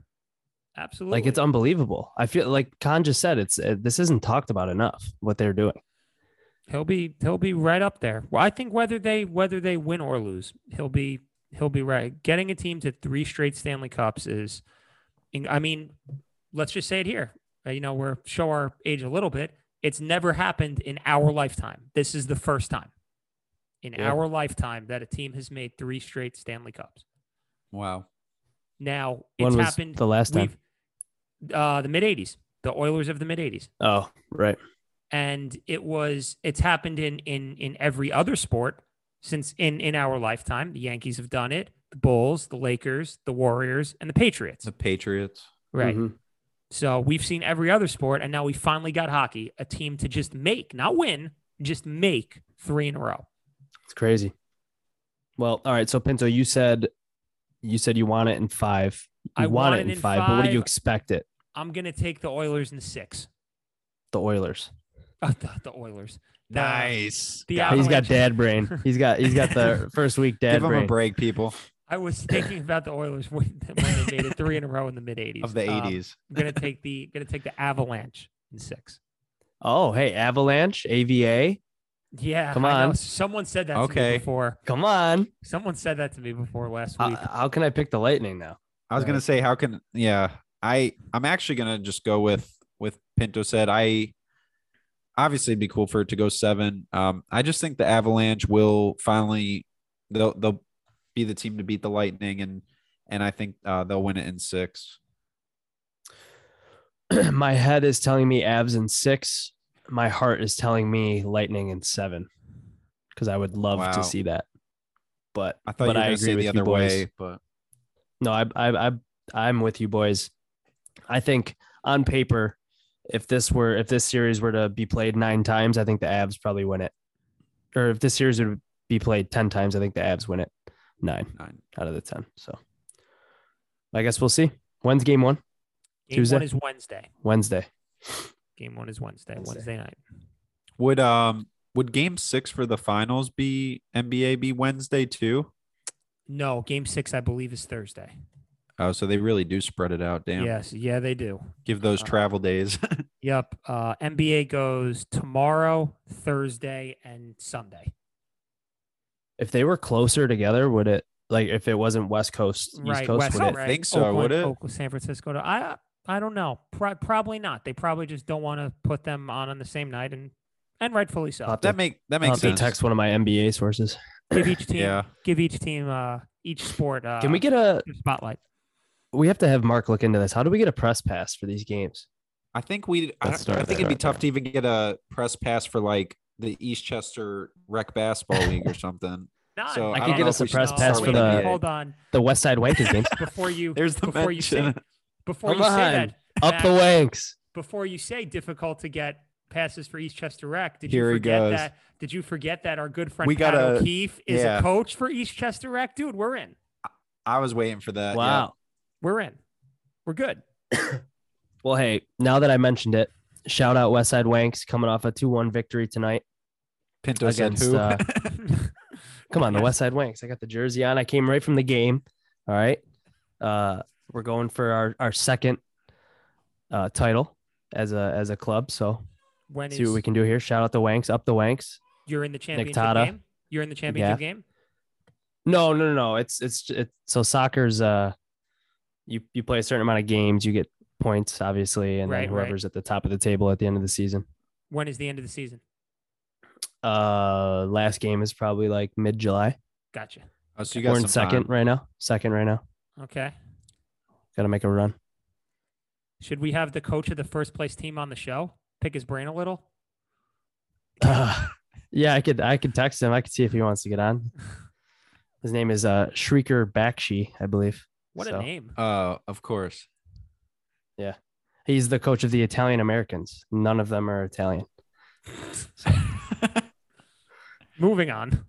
Absolutely. Like, it's unbelievable. I feel like Kahn just said it's uh, this isn't talked about enough. What they're doing. he'll be he'll be right up there. Well, I think whether they whether they win or lose, he'll be he'll be right. Getting a team to three straight Stanley Cups is, I mean, let's just say it here. Uh, You know, we're show our age a little bit. It's never happened in our lifetime. This is the first time in Yeah. our lifetime that a team has made three straight Stanley Cups. Wow. Now When it's was happened the last time? Uh, the mid '80s, the Oilers of the mid '80s. Oh, right. and it was it's happened in in in every other sport since in in our lifetime the yankees have done it the bulls the lakers the warriors and the patriots The Patriots. right Mhm. So we've seen every other sport and now we finally got hockey a team to just make not win just make three in a row It's crazy. Well, all right. So Pinto, you said you said you want it in five. You I want, want it it in in five, but what do you expect it? i'm gonna take the oilers in six The Oilers. uh, the, the oilers The- Nice. the Got. He's got Avalanche. dad brain. He's got he's got the first week dad Give him brain. a break, people i was thinking about the oilers when, when they made it three in a row in the mid 80s of the Um, 80s. I'm gonna take the gonna take the Avalanche in six. Oh, hey, Avalanche, AVA. Yeah, Come on. Someone said that to me Okay. before. Come on. Someone said that to me before last How, week. how can I pick the Lightning now? I was gonna say, how can yeah? I I'm actually gonna just go with with Pinto said. I obviously it'd be cool for it to go seven. Um, I just think the Avalanche will finally they'll they'll be the team to beat the Lightning and and I think uh, they'll win it in six. My head is telling me Avs in six. My heart is telling me Lightning in seven. Because I would love Wow. to see that. but I thought but you were I agree to say with the you other boys. way, but No, I, I, I, I'm with you, boys. I think on paper, if this were if this series were to be played nine times, I think the Avs probably win it. Or if this series would be played ten times, I think the Avs win it nine nine. out of the ten. So I guess we'll see. When's game one? Game Tuesday? one is Wednesday. Wednesday. Game one is Wednesday. Wednesday. Wednesday night. Would um would game six for the finals be NBA be Wednesday too? No, game six, I believe, is Thursday. Oh, so they really do spread it out. Damn. Yes, yeah, they do. Give those Uh, travel days. Yep. Uh, NBA goes tomorrow, Thursday, and Sunday. If they were closer together, would it like if it wasn't West Coast, East right, Coast, West, would I it? don't right. think so, would it? Oakland, San Francisco. To, I I don't know. Pro- probably not. They probably just don't want to put them on on the same night, and and rightfully so. I'll to- that make that makes sense. text one of my NBA sources. give each team, Yeah. give each team, uh, each sport. Uh, Can we get a? spotlight? We have to have Mark look into this. How do we get a press pass for these games? I think we. I, I think there. it'd be tough to even get a press pass for like the Eastchester Rec Basketball League or something. None. So I I could get us a we press pass for the- NBA. Hold on. The West Side Wankers games. Before you, There's the before you say, before Come you say on. that, Up the Wanks. before you say difficult to get passes for Eastchester Rec, did Here you he forget goes. that? Did you forget that our good friend We Pat gotta- O'Keefe is yeah. a coach for Eastchester Rec? Dude, we're in. I was waiting for that. yeah. Wow. We're in. We're good. Well, hey, now that I mentioned it, shout out Westside Wanks coming off a 2 1 victory tonight. Pinto said Against, who? uh, Come on, the Yes. Westside Wanks. I got the jersey on. I came right from the game. All right. Uh, we're going for our, our second uh, title as a as a club. So When see what is we can do here. Shout out the Wanks, up the Wanks. you're in the championship Tata. game? You're in the championship game? No, no, no, no. It's it's it's so soccer's uh you you play a certain amount of games, you get points, obviously, and Right, then right. whoever's at the top of the table at the end of the season. When is the end of the season? Uh last game is probably like mid July. Gotcha. Oh, so you got We're in second time. right now. Second right now. Okay. Gotta make a run. Should we have the coach of the first place team on the show? Pick his brain a little? Uh, yeah, I could I could text him. I could see if he wants to get on. His name is uh Shrieker Bakshi, I believe. What So, a name. Uh, of course. He's the coach of the Italian Americans. None of them are Italian. Moving on.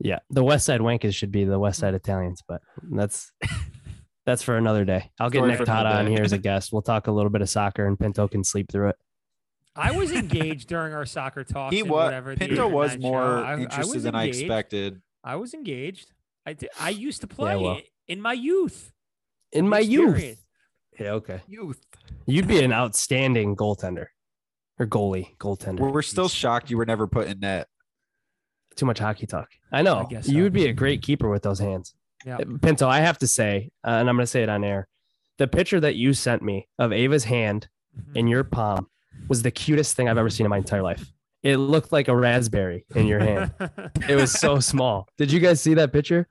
Yeah, the West Side Wankers should be the West Side Italians, but that's that's for another day. I'll get Story Nick Tata on here as a guest. We'll talk a little bit of soccer, and Pinto can sleep through it. I was engaged during our soccer talk. he was. whatever. Pinto was more show. I- I interested was than I expected. I was engaged. I did, I used to play well. in my youth. In my youth, Experience. Yeah, okay, Youth. you'd be an outstanding goaltender or goalie goaltender. We're still shocked you were never put in net. too much hockey talk. I know. I guess You would be a great keeper with those hands. Yeah. Uh, Pinto, I have to say, uh, and I'm going to say it on air. The picture that you sent me of Ava's hand Mhm. in your palm was the cutest thing I've ever seen in my entire life. It looked like a raspberry in your hand. it was so small. Did you guys see that picture?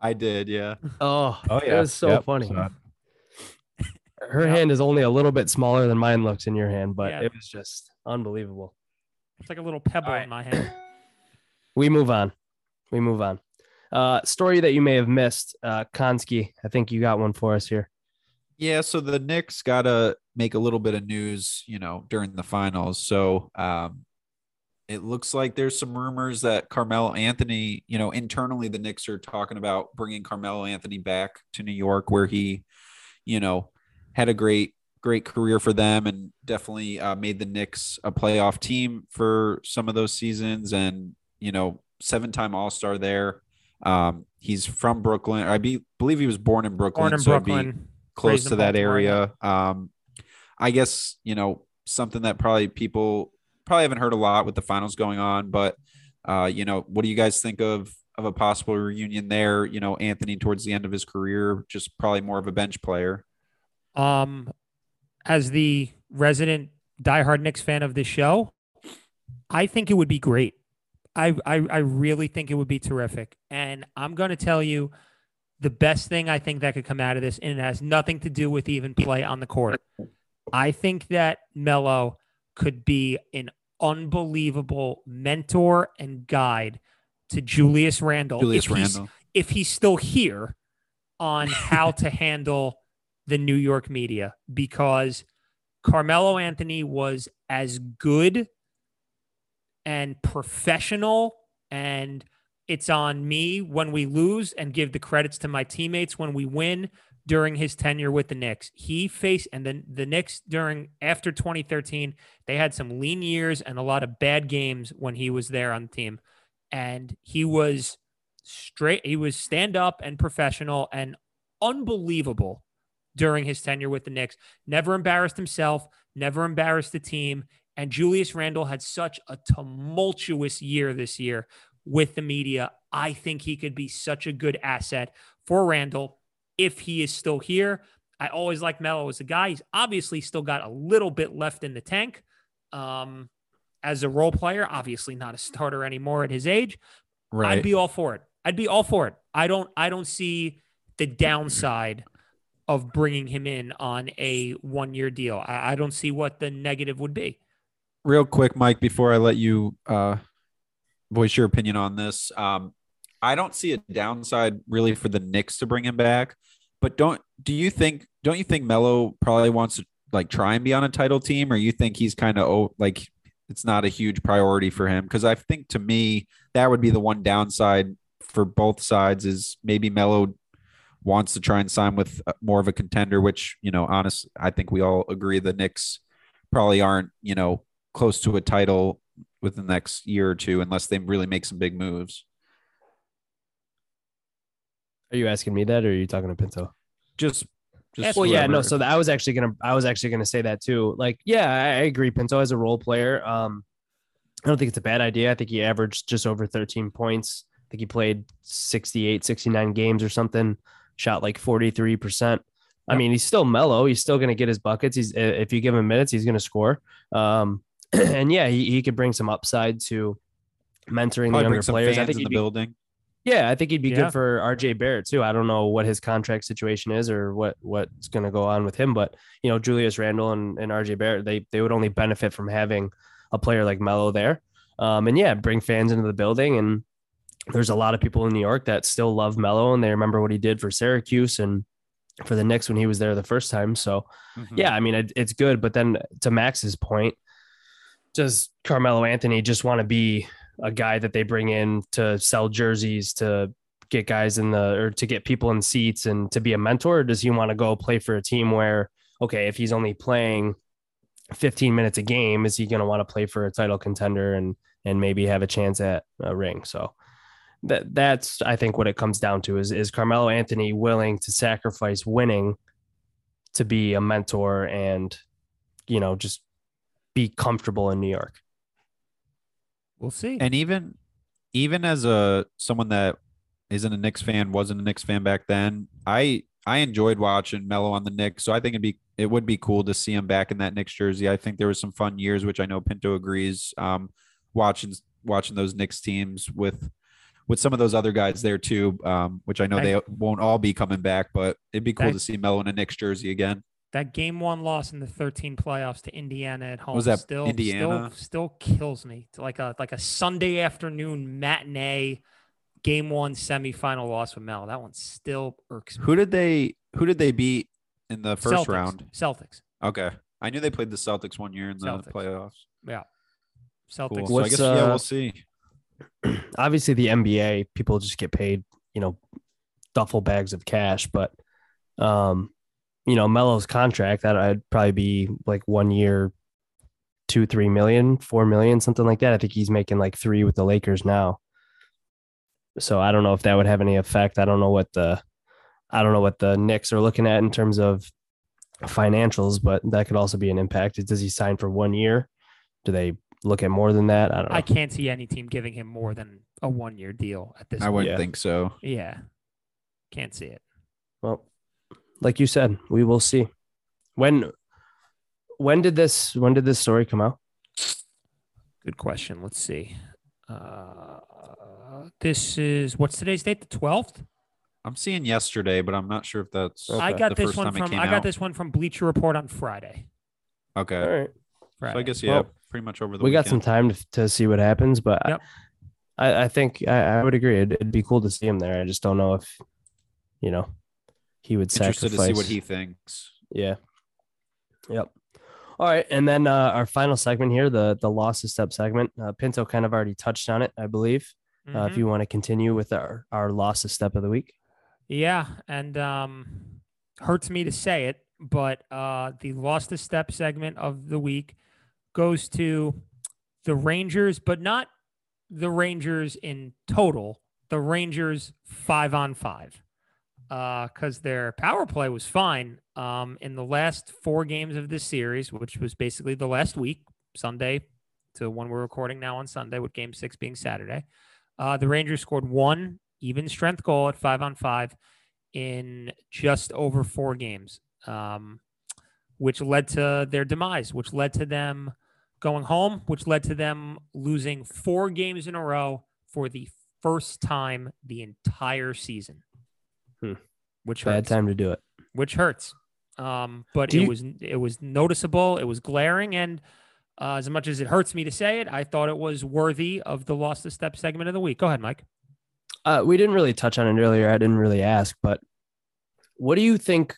I did, yeah. Oh, Oh yeah. it was so Yep, funny. saw it. Her Yeah. hand is only a little bit smaller than mine looks in your hand, but Yeah. it was just unbelievable. it's like a little pebble All right. in my hand. We move on. We move on. Uh, story that you may have missed, uh, Konski. I think you got one for us here. Yeah, so the Knicks got to make a little bit of news, you know, during the finals. So um, it looks like there's some rumors that Carmelo Anthony, you know, internally the Knicks are talking about bringing Carmelo Anthony back to New York, where he, you know, had a great, great career for them and definitely uh, made the Knicks a playoff team for some of those seasons, and you know, seven-time All Star there. Um, he's from Brooklyn. I be, believe he was born in Brooklyn. Born in so Brooklyn. close to that area. Um, I guess you know something that probably people probably haven't heard a lot with the finals going on, but uh, you know, what do you guys think of of a possible reunion there? You know, Anthony towards the end of his career, just probably more of a bench player. Um, as the resident diehard Knicks fan of this show, I think it would be great. I, I I really think it would be terrific. And I'm going to tell you the best thing I think that could come out of this, and it has nothing to do with even play on the court. I think that Melo could be an unbelievable mentor and guide to Julius Randle. Julius if he's- Randle. if he's still here on how to handle the New York media because Carmelo Anthony was as good and professional and it's on me when we lose and give the credits to my teammates when we win during his tenure with the Knicks. He faced and then the Knicks during after 2013, they had some lean years and a lot of bad games when he was there on the team. And he was straight he was stand up and professional and unbelievable during his tenure with the Knicks. Never embarrassed himself, never embarrassed the team. And Julius Randle had such a tumultuous year this year with the media. I think he could be such a good asset for Randle if he is still here. I always like Melo as a guy. He's obviously still got a little bit left in the tank um, as a role player. Obviously, not a starter anymore at his age. Right. I'd be all for it. I'd be all for it. I don't. I don't see the downside of bringing him in on a one-year deal. I, I don't see what the negative would be. Real quick, Mike, before I let you uh, voice your opinion on this, um, I don't see a downside really for the Knicks to bring him back. But don't do you think don't you think Melo probably wants to like try and be on a title team, or you think he's kind of oh like it's not a huge priority for him? Because I think to me that would be the one downside for both sides is maybe Melo wants to try and sign with uh, more of a contender, which you know, honest, I think we all agree the Knicks probably aren't you know close to a title within the next year or two unless they really make some big moves. Are you asking me that, or are you talking to Pinto? Just, just well, yeah, no. whoever. So I was actually gonna, I was actually gonna say that too. Like, yeah, I, I agree. Pinto as a role player, um, I don't think it's a bad idea. I think he averaged just over 13 points. I think he played 68, 69 games or something. Shot like 43 percent. I mean, he's still Melo. He's still gonna get his buckets. He's if you give him minutes, he's gonna score. Um, and yeah, he, he could bring some upside to mentoring the younger players. I think in the be building. yeah, I think he'd be Yeah. good for RJ Barrett too. I don't know what his contract situation is or what what's going to go on with him, but you know, Julius Randle and, and RJ Barrett, they they would only benefit from having a player like Melo there. Um, and yeah, bring fans into the building. And there's a lot of people in New York that still love Melo and they remember what he did for Syracuse and for the Knicks when he was there the first time. So Mhm. yeah, I mean, it, it's good. But then to Max's point, does Carmelo Anthony just want to be a guy that they bring in to sell jerseys, to get guys in the, or to get people in seats and to be a mentor? Or does he want to go play for a team where, okay, if he's only playing 15 minutes a game, is he going to want to play for a title contender and, and maybe have a chance at a ring? So that that's, I think what it comes down to is, is Carmelo Anthony willing to sacrifice winning to be a mentor and you know just be comfortable in New York. We'll see. And even even as a someone that isn't a Knicks fan, wasn't a Knicks fan back then, I I enjoyed watching Melo on the Knicks. So I think it'd be it would be cool to see him back in that Knicks jersey. I think there was some fun years, which I know Pinto agrees. Um, watching watching those Knicks teams with with some of those other guys there too, um, which I know they won't all be coming back, but it'd be cool That- to see Melo in a Knicks jersey again. that game one loss in the 13 playoffs to Indiana at home Was that still Indiana? still still kills me. It's like a like a Sunday afternoon matinee game one semifinal loss with Mel. That one still irks me. Who did they who did they beat in the first Celtics. round? Celtics. Okay. I knew they played the Celtics one year in the Celtics. playoffs. Yeah. Cool. Celtics. So I What's, guess yeah, uh, we'll see. Obviously, the NBA people just get paid, you know, duffel bags of cash, but um, you know, Melo's contract that I'd probably be like one year, two, three million, four million, something like that. I think he's making like three with the Lakers now. So I don't know if that would have any effect. I don't know what the I don't know what the Knicks are looking at in terms of financials, but that could also be an impact. Does he sign for one year? Do they look at more than that? I don't know. I can't see any team giving him more than a one year deal at this I point. wouldn't yeah. think so. Yeah. Can't see it. Well, like you said, we will see. When when did this when did this story come out? Good question. Let's see. Uh, this is what's today's date? The 12th? I'm seeing yesterday, but I'm not sure if that's Okay. I the got this first one time it from came I got out. this one from Bleacher Report on Friday. Okay. All right. So I guess yeah, Well, pretty much over the We got some time to, to see what happens, but I- Yep. I, I think I, I would agree. It'd, it'd be cool to see him there. I just don't know if, you know, he would Interested sacrifice. to see what he thinks. Yeah. Yep. All right, and then uh, our final segment here, the the loss to step segment. Uh, Pinto kind of already touched on it, I believe. Uh, if Mhm. you want to continue with our our loss to step of the week. Yeah, and um, hurts me to say it, but uh, the lost to step segment of the week goes to the Rangers, but not the Rangers in total. The Rangers five on five, because their power play was fine um, in the last four games of this series, which was basically the last week, Sunday to when we're recording now on Sunday, with Game Six being Saturday. Uh, the Rangers scored one even strength goal at five on five in just over four games, um, which led to their demise, which led to them going home, which led to them losing four games in a row for the first time the entire season. Hmm. Which Bad time to do it. Which hurts. Um, but Do it you- was it was noticeable. It was glaring, and uh, as much as it hurts me to say it, I thought it was worthy of the lost to step segment of the week. Go ahead, Mike. Uh, we didn't really touch on it earlier. I didn't really ask, but what do you think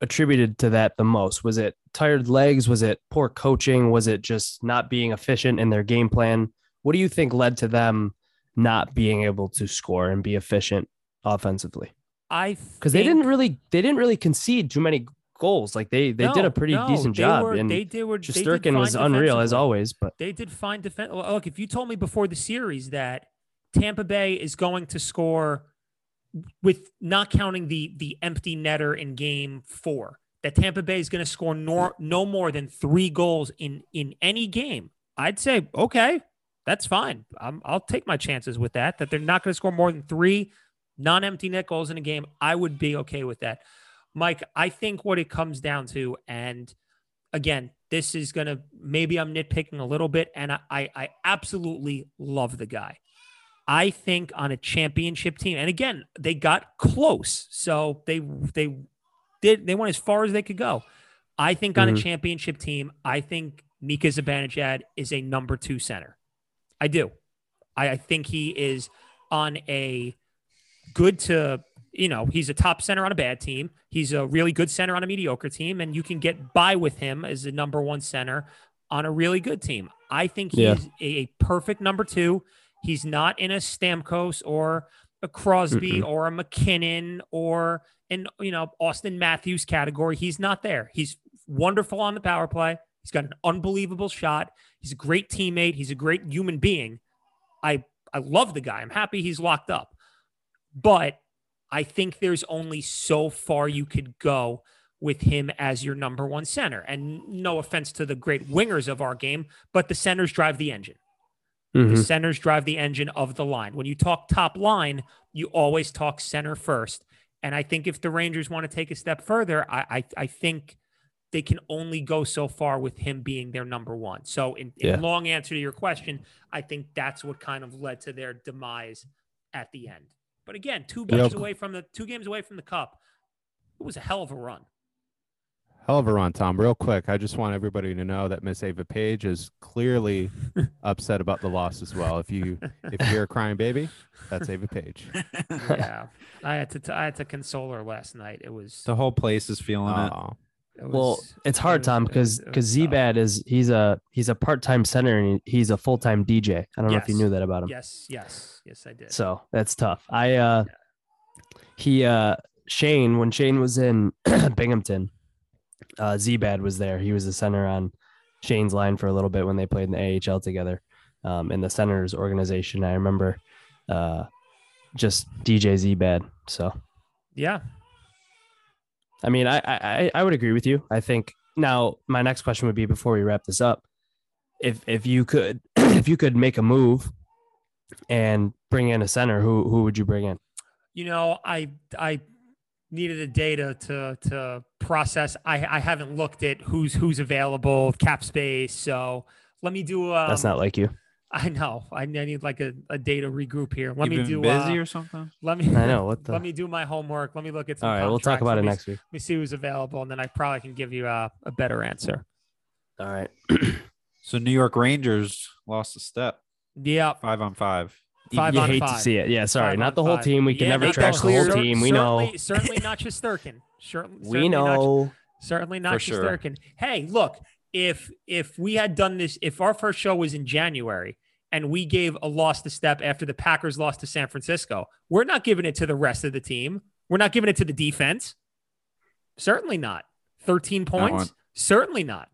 attributed to that the most? Was it tired legs? Was it poor coaching? Was it just not being efficient in their game plan? What do you think led to them not being able to score and be efficient offensively? I Because they didn't really they didn't really concede too many goals. Like they they did a pretty no, decent they job. were- and they did were they did was unreal as always, but They did fine defense. Look, if you told me before the series that Tampa Bay is going to score with not counting the the empty netter in game four, that Tampa Bay is going to score no, no more than three goals in in any game, I'd say okay, that's fine. I'm, I'll take my chances with that. That they're not going to score more than three non-empty net goals in a game, I would be okay with that. Mike, I think what it comes down to, and again, this is gonna maybe I'm nitpicking a little bit, and I, I, I absolutely love the guy. I think on a championship team, and again, they got close, so they they did they went as far as they could go. I think on a Mhm. championship team, I think Mika Zibanejad is a number two center. I do. I, I think he is on a good to you know he's a top center on a bad team. He's a really good center on a mediocre team, and you can get by with him as a number one center on a really good team. I think he's Yeah. a, a perfect number two. He's not in a Stamkos or a Crosby or a MacKinnon or an you know Auston Matthews category. He's not there. He's wonderful on the power play. He's got an unbelievable shot. He's a great teammate. He's a great human being. I I love the guy. I'm happy he's locked up. But I think there's only so far you could go with him as your number one center. And no offense to the great wingers of our game, but the centers drive the engine. The Mhm. centers drive the engine of the line. When you talk top line, you always talk center first. And I think if the Rangers want to take a step further, I I, I think they can only go so far with him being their number one. So in, in Yeah. long answer to your question, I think that's what kind of led to their demise at the end. But again, two games qu- away from the two games away from the cup. It was a hell of a run. Hell of a run, Tom. Real quick, I just want everybody to know that Miss Ava Page is clearly upset about the loss as well. If you if you're a crying baby, that's Ava Page. Yeah, I had to t- I had to console her last night. It was, The whole place is feeling it. Oh, it was Well, it's it hard, was- Tom, because was- because. Zbad is he's a he's a part time center and he's a full time DJ. I don't know if you knew that about him. Yes, yes, yes, I did. So that's tough. I uh he uh Shane when Shane was in Binghamton, uh Zbad was there. He was the center on Shane's line for a little bit when they played in the AHL together. Um in the Senators organization. I remember uh just DJ Zbad. So yeah, I mean I I I would agree with you. I think now my next question would be before we wrap this up. If if you could if you could make a move and bring in a center, who who would you bring in? you know, I I needed a data to to process. I I haven't looked at who's who's available, cap space. So let me do. Um, That's not like you. I know. I, I need like a, a data regroup here. Let you me been do. busy uh, or something? let me. I know what the. Let me do my homework. Let me look at some. All right, we'll talk about Let it me- next week. Let me see who's available, and then I probably can give you a, a better answer. All right. So New York Rangers lost a step, Yeah, five on five. You- Five you on hate five. to see it. Yeah, sorry, Five not the whole five. team. We can Yeah, never trash the whole team. We certainly, know. Certainly not Shesterkin. Certainly, We certainly not know. Certainly not For sure. Hey, look, if if we had done this, if our first show was in January and we gave a loss to step after the Packers lost to San Francisco, we're not giving it to the rest of the team. We're not giving it to the defense. Certainly not. 13 points? Certainly not.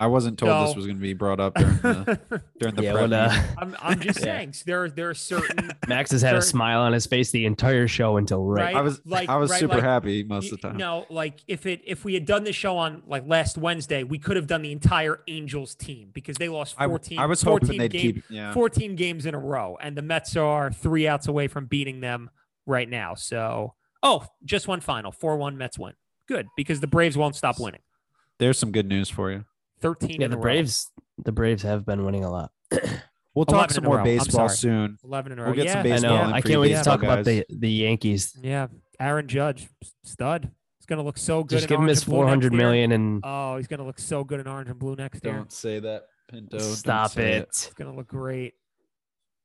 I wasn't told So- this was going to be brought up during the during the Yeah, prep what, uh. I'm, I'm just Yeah. saying there, there are certain Max has had a smile on his face the entire show until right. Right. I was like- I was right, super like, happy most Y- of the time. No, like if it if we had done this show on like last Wednesday, we could have done the entire Angels team because they lost I, 14 I was 14 hoping they'd game- keep yeah. 14 games in a row, and the Mets are three outs away from beating them right now. So, oh, just one final 4 1 Mets win. Good because the Braves won't stop winning. There's some good news for you. 13 yeah, in the a row. Braves. The Braves have been winning a lot. We'll talk some more baseball soon. 11 in a row. We'll get yeah, some I baseball know. I can't wait to baseball talk about the the Yankees. yeah. Aaron Judge, stud. He's going to look so good. Just in give him orange his and blue four next hundred year. million and Oh, he's going to look so good in orange and blue next year. Don't say that, Pinto. stop it. It's going to look great.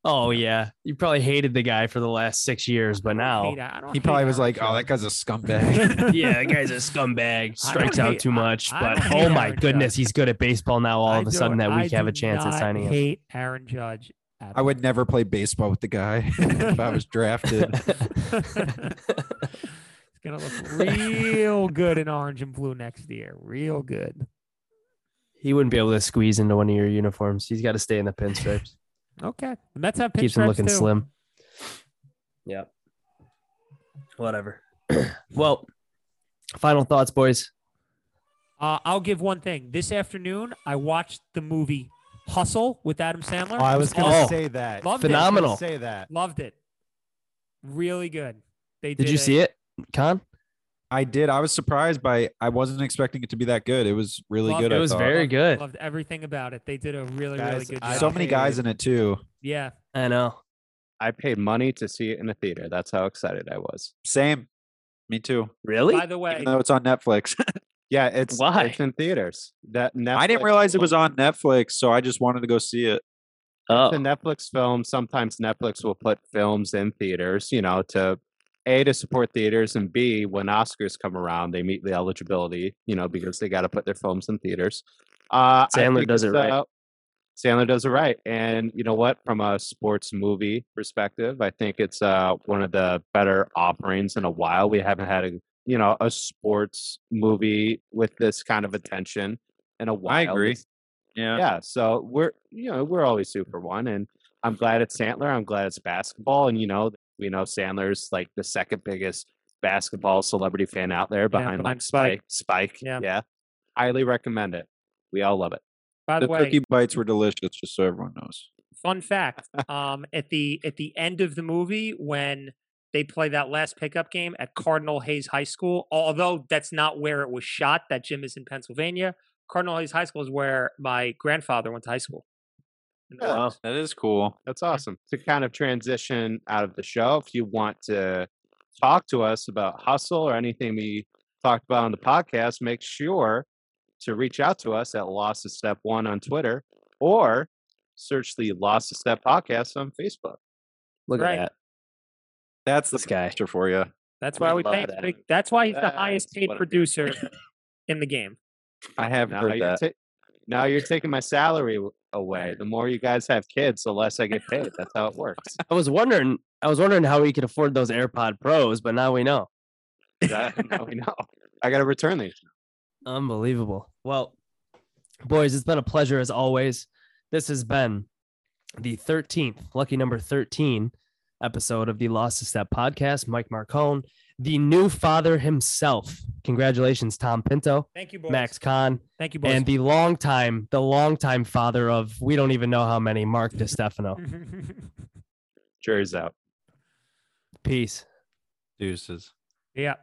Oh yeah, you probably hated the guy for the last six years, but now, Hate- I don't He probably was like, "Oh, that guy's a scumbag." yeah, that guy's a scumbag. Strikes out hate- too much, I but don't oh hate oh my Aaron goodness, Judge. he's good at baseball now. All I of a sudden, don't- that we I have a chance at not signing him. hate Aaron Judge. at I would never play baseball with the guy if I was drafted. It's gonna look real good in orange and blue next year. Real good. he wouldn't be able to squeeze into one of your uniforms. He's got to stay in the pinstripes. Okay. The Mets have Keeps him looking too. slim. Yep. Whatever. well, final thoughts, boys. Uh, I'll give one thing. This afternoon, I watched the movie Hustle with Adam Sandler. Oh, I was gonna Oh, say that. Loved it. phenomenal. Say that. Loved it. Really good. They Did you a- see it, Con? I did. I was surprised by. I wasn't expecting it to be that good. It was really Loved good. It I was thought. very good. Loved everything about it. They did a really, really good job. so many guys in it too. yeah. I know. I paid money to see it in the theater. That's how excited I was. Same. Me too. Really? By the way, Even though it's on Netflix. Yeah, it's Why? it's in theaters. That Netflix, I didn't realize it was on Netflix, so I just wanted to go see it. Oh, It's a Netflix film. Sometimes Netflix will put films in theaters, you know, to a to support theaters, and b when Oscars come around, they meet the eligibility, you know, because they got to put their films in theaters. Uh, Sandler does it right. uh, Sandler does it right, and you know what? From a sports movie perspective, I think it's uh, one of the better offerings in a while. We haven't had a you know a sports movie with this kind of attention in a while. I agree. Yeah. yeah so we're you know we're always super one and i'm glad it's sandler i'm glad it's basketball and you know we know sandler's like the second biggest basketball celebrity fan out there behind behind like Spike. spike spike Yeah. yeah highly recommend it we all love it by the, way, The way, cookie bites were delicious, just so everyone knows. fun fact um at the at the end of the movie when they play that last pickup game at cardinal hayes high school although that's not where it was shot that gym is in pennsylvania cardinal hayes high school is where my grandfather went to high school In the Yeah. Bronx. That is cool. that's awesome to kind of transition out of the show if you want to talk to us about hustle or anything we talked about on the podcast make sure to reach out to us at lost to step one on twitter or search the lost to step podcast on facebook look Right. at that. That's the This guy. picture for you. that's why we love pay that. that's why he's the That's highest paid what it is. producer in the game I have now heard that. ta- now you're taking my salary away the more you guys have kids the less i get paid that's how it works I was wondering. I was wondering how we could afford those AirPod Pros, but now we know. That- now we know i gotta return these Unbelievable. Well, boys, it's been a pleasure as always. This has been the 13th, lucky number 13 episode of the Lost to Step podcast. Mike Marcone, the new father himself. Congratulations, Tom Pinto, thank you boys Max Kahn, thank you boys and the long time, the long time father of we don't even know how many, Mark DeStefano. jury's out Peace. Deuces. yeah